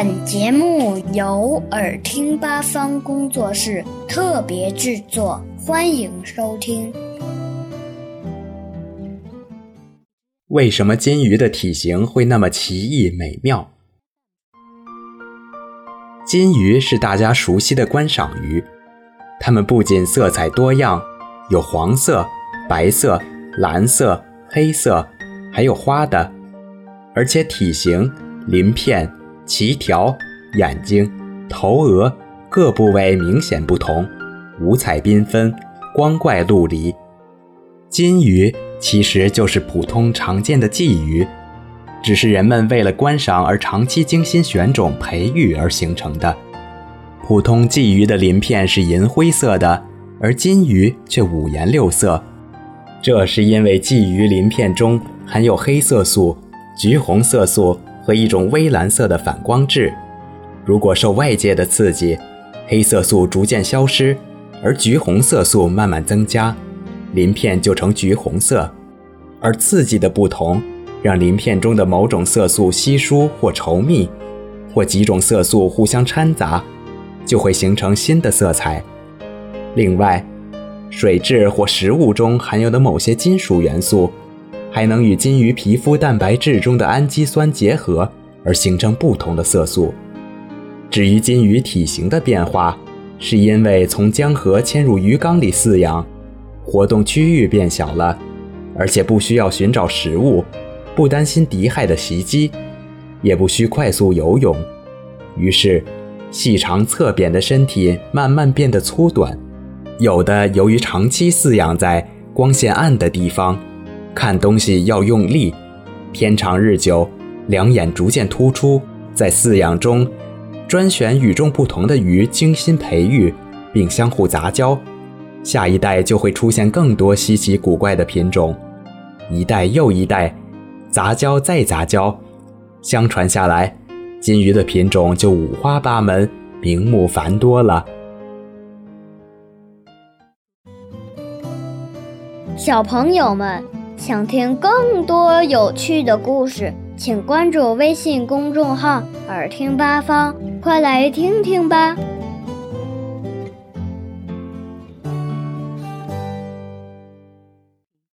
本节目由耳听八方工作室特别制作，欢迎收听。为什么金鱼的体型会那么奇异美妙？金鱼是大家熟悉的观赏鱼，它们不仅色彩多样，有黄色、白色、蓝色、黑色，还有花的，而且体型、鳞片。鳍条、眼睛、头额各部位明显不同，五彩缤纷，光怪陆离。金鱼其实就是普通常见的鲫鱼，只是人们为了观赏而长期精心选种培育而形成的。普通鲫鱼的鳞片是银灰色的，而金鱼却五颜六色，这是因为鲫鱼鳞片中含有黑色素、橘红色素。和一种微蓝色的反光质，如果受外界的刺激，黑色素逐渐消失，而橘红色素慢慢增加，鳞片就呈橘红色。而刺激的不同，让鳞片中的某种色素稀疏或稠密，或几种色素互相掺杂，就会形成新的色彩。另外，水质或食物中含有的某些金属元素。还能与金鱼皮肤蛋白质中的氨基酸结合，而形成不同的色素。至于金鱼体型的变化，是因为从江河迁入鱼缸里饲养，活动区域变小了，而且不需要寻找食物，不担心敌害的袭击，也不需快速游泳，于是细长侧扁的身体慢慢变得粗短。有的由于长期饲养在光线暗的地方。看东西要用力，天长日久，两眼逐渐突出。在饲养中，专选与众不同的鱼，精心培育，并相互杂交，下一代就会出现更多稀奇古怪的品种。一代又一代，杂交再杂交，相传下来，金鱼的品种就五花八门，名目繁多了。小朋友们。想听更多有趣的故事，请关注微信公众号“耳听八方”，快来听听吧。